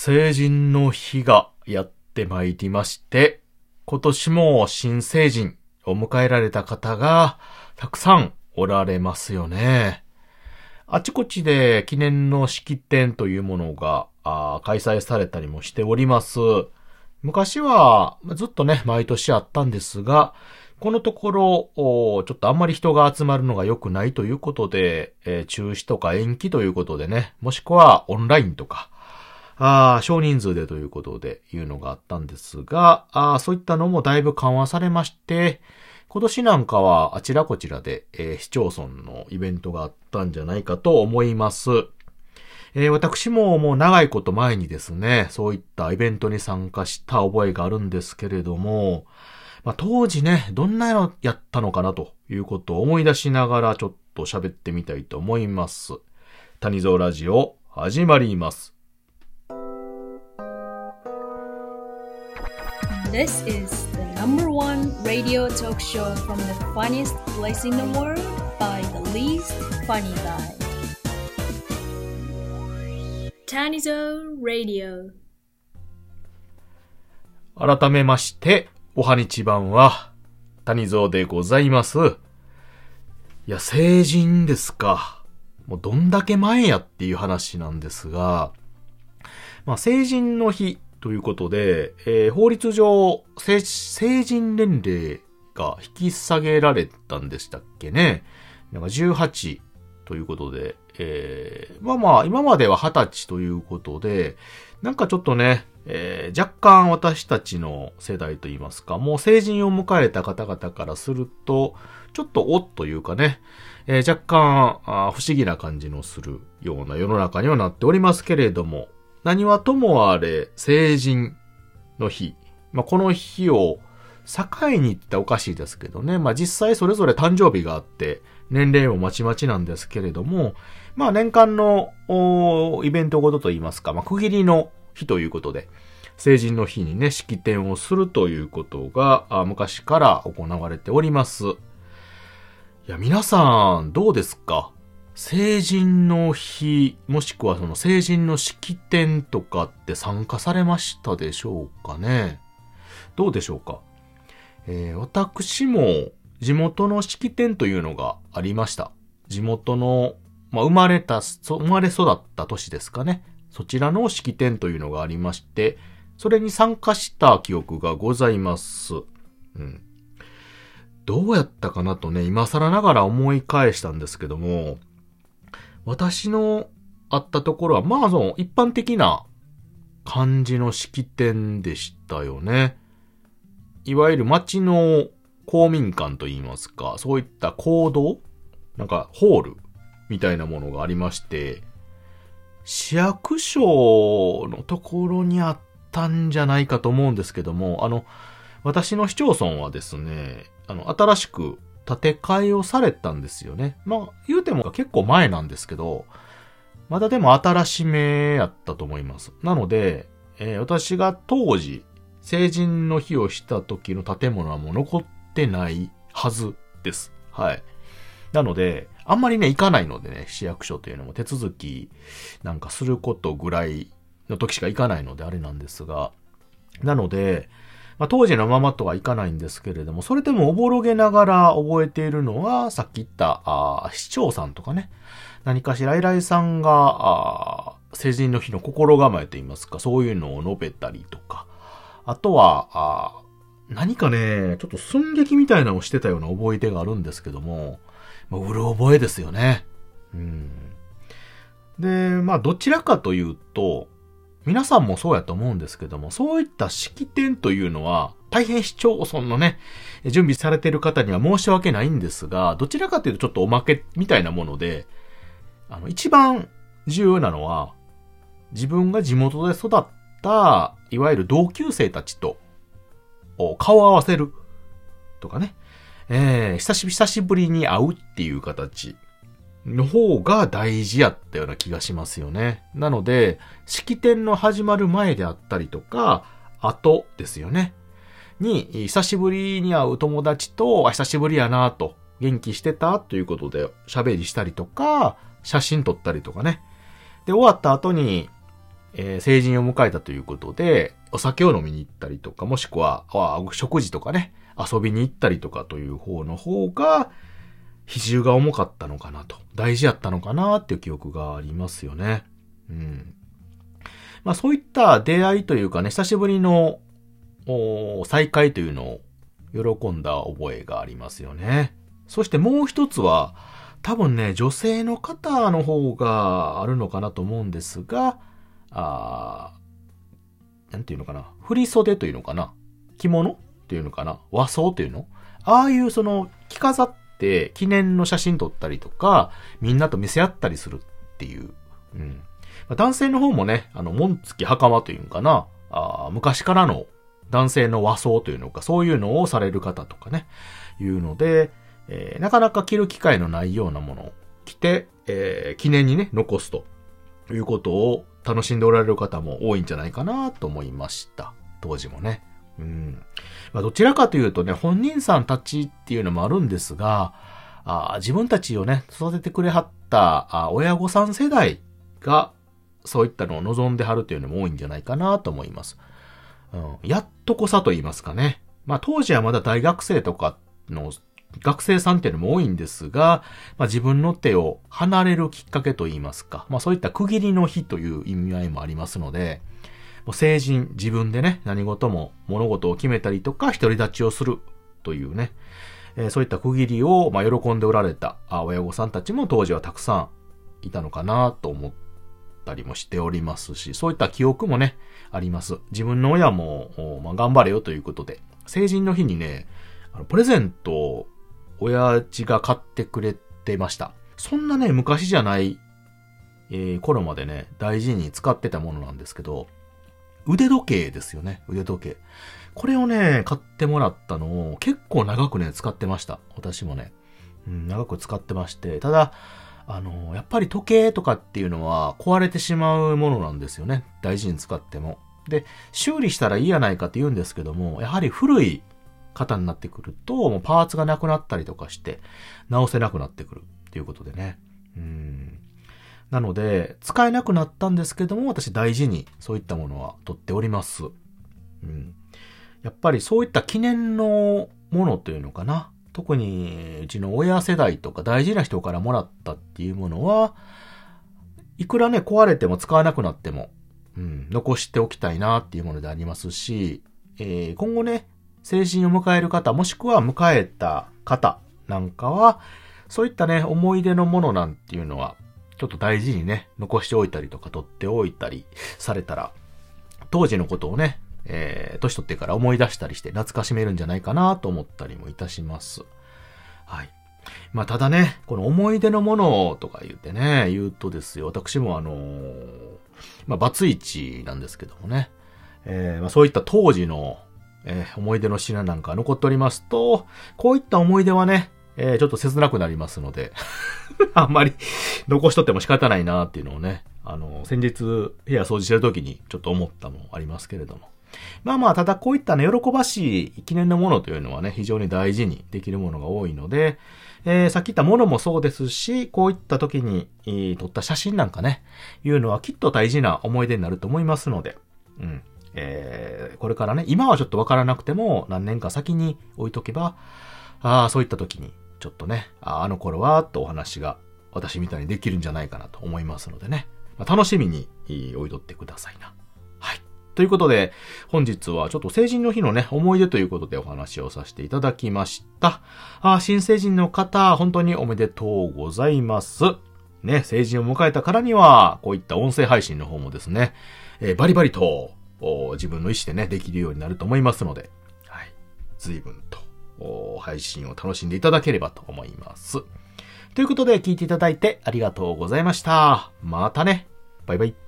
成人の日がやってまいりまして、今年も新成人を迎えられた方がたくさんおられますよね。あちこちで記念の式典というものが開催されたりもしております。昔はずっとね、毎年あったんですが、このところ、ちょっとあんまり人が集まるのが良くないということで、えー中止とか延期ということでね、もしくはオンラインとか、あー少人数でということでいうのがあったんですが、あそういったのもだいぶ緩和されまして、今年なんかはあちらこちらで、えー市町村のイベントがあったんじゃないかと思います。えー私ももう長いこと前にですね、そういったイベントに参加した覚えがあるんですけれども、まあ、当時ね、どんなのやったのかなということを思い出しながらちょっと喋ってみたいと思います。谷蔵ラジオ始まります。This is the number one radio talk show from the funniest place in the world by the least funny guy. Tanizo Radio. 改めまして、おはにちばんは、谷蔵でございます。いや、成人ですか。もうどんだけ前やっていう話なんですが、まあ、成人の日ということで、えー法律上成、人年齢が引き下げられたんでしたっけね。なんか18ということで、えーまあまあ、今までは20歳ということで、なんかちょっとね、えー若干私たちの世代といいますか、もう成人を迎えた方々からすると、ちょっとおっというかね、えー若干不思議な感じのするような世の中にはなっておりますけれども、何はともあれ、成人の日。まあ、この日を境に言ったおかしいですけどね。まあ、実際それぞれ誕生日があって、年齢もまちまちなんですけれども、まあ、年間のイベントごとといいますか、まあ、区切りの日ということで、成人の日にね、式典をするということが、昔から行われております。いや、皆さん、どうですか？成人の日、もしくはその成人の式典とかって参加されましたでしょうかね？どうでしょうか？えー私も地元の式典というのがありました。地元の、まあ、生まれた、生まれ育った都市ですかね。そちらの式典というのがありまして、それに参加した記憶がございます。うん。どうやったかなとね、今更ながら思い返したんですけども、私のあったところは、まあその一般的な感じの式典でしたよね。いわゆる町の公民館といいますか、そういった行動なんかホールみたいなものがありまして、市役所のところにあったんじゃないかと思うんですけども、あの、私の市町村はですね、あの、新しく建て替えをされたんですよね。まあ、言うても結構前なんですけど、まだでも新しめやったと思います。なので、えー私が当時、成人の日をした時の建物はもう残ってないはずです。はい。なので、あんまりね、行かないのでね、市役所というのも手続きなんかすることぐらいの時しか行かないのであれなんですが、なので、まあ、当時のままとはいかないんですけれども、それでもおぼろげながら覚えているのは、さっき言った、あ市長さんとかね、何かしら偉いさんが、あ成人の日の心構えといいますか、そういうのを述べたりとか、あとは、あ何かね、ちょっと寸劇みたいなのをしてたような覚えてがあるんですけども、まあ、うる覚えですよね。うん。で、まあ、どちらかというと、皆さんもそうやと思うんですけども、そういった式典というのは、大変市町村のね、準備されている方には申し訳ないんですが、どちらかというとちょっとおまけみたいなもので、あの、一番重要なのは、自分が地元で育った、いわゆる同級生たちと、顔を合わせる。とかね。えー、久しぶりに会うっていう形の方が大事やったような気がしますよね。なので、式典の始まる前であったりとか、後ですよね。に、久しぶりに会う友達と、久しぶりやなと、元気してたということで喋りしたりとか、写真撮ったりとかね。で、終わった後に、えー成人を迎えたということで、お酒を飲みに行ったりとか、もしくは、食事とかね、遊びに行ったりとかという方の方が、比重が重かったのかなと、大事やったのかなっていう記憶がありますよね。うん。まあそういった出会いというかね、久しぶりの再会というのを喜んだ覚えがありますよね。そしてもう一つは、多分ね、女性の方の方があるのかなと思うんですが、あーなんていうのかな。振袖というのかな。着物っていうのかな。和装というのああいうその着飾っ記念の写真撮ったりとか、みんなと見せ合ったりするっていう。うん。まあ男性の方もね、あの、紋付き袴というのかな。あ昔からの男性の和装というのか、そういうのをされる方とかね、いうので、えーなかなか着る機会のないようなものを着て、えー記念にね、残すということを楽しんでおられる方も多いんじゃないかなと思いました。当時もね。うん。まあ、どちらかというとね、本人さんたちっていうのもあるんですが、あ自分たちをね、育ててくれはったあ親御さん世代が、そういったのを望んではるというのも多いんじゃないかなと思います。うん、やっとこさと言いますかね。まあ当時はまだ大学生とかの学生さんっていうのも多いんですが、まあ自分の手を離れるきっかけと言いますか、まあそういった区切りの日という意味合いもありますので、う成人、自分でね、何事も物事を決めたりとか、独り立ちをするというね、えーそういった区切りを、まあ、喜んでおられた親御さんたちも当時はたくさんいたのかなと思ったりもしておりますし、そういった記憶もね、あります。自分の親も、まあ、頑張れよということで、成人の日にね、あのプレゼントを親父が買ってくれてました。そんなね、昔じゃない、えー頃までね、大事に使ってたものなんですけど、腕時計ですよね、腕時計。これをね、買ってもらったのを結構長くね、使ってました。私もね。うん、長く使ってまして。ただ、あの、やっぱり時計とかっていうのは壊れてしまうものなんですよね。大事に使っても。で、修理したらいいやないかって言うんですけども、やはり古い型になってくると、もうパーツがなくなったりとかして、直せなくなってくるっていうことでね。うん。なので、使えなくなったんですけども、私大事にそういったものは取っております。うん。やっぱりそういった記念のものというのかな。特にうちの親世代とか大事な人からもらったっていうものは、いくらね、壊れても使わなくなっても、うん、残しておきたいなっていうものでありますし、えー今後ね、成人を迎える方、もしくは迎えた方なんかは、そういったね、思い出のものなんていうのは、ちょっと大事にね、残しておいたりとか取っておいたりされたら、当時のことをね、えー、年取ってから思い出したりして懐かしめるんじゃないかなと思ったりもいたします。はい。まあ、ただね、この思い出のものとか言ってね、言うとですよ、私もあのーまあ、バツイチなんですけどもね、えーまあ、そういった当時の、えー思い出の品なんか残っておりますと、こういった思い出はね、えーちょっと切なくなりますので、あんまり残しとっても仕方ないなっていうのをね、あの、先日部屋掃除してる時にちょっと思ったもありますけれども。まあまあ、ただこういったね、喜ばしい記念のものというのはね、非常に大事にできるものが多いので、えーさっき言ったものもそうですし、こういった時に、えー撮った写真なんかね、いうのはきっと大事な思い出になると思いますので、うん。えーこれからね、今はちょっとわからなくても、何年か先に置いとけば、ああ、そういった時に、ちょっとね、あの頃は、とお話が、私みたいにできるんじゃないかなと思いますのでね、まあ楽しみにえー置いとってくださいな。はい。ということで、本日はちょっと成人の日のね、思い出ということでお話をさせていただきました。あ新成人の方、本当におめでとうございます。ね、成人を迎えたからには、こういった音声配信の方もですね、えーバリバリと、自分の意思でね、できるようになると思いますので、はい。随分と、配信を楽しんでいただければと思います。ということで、聞いていただいてありがとうございました。またね。バイバイ。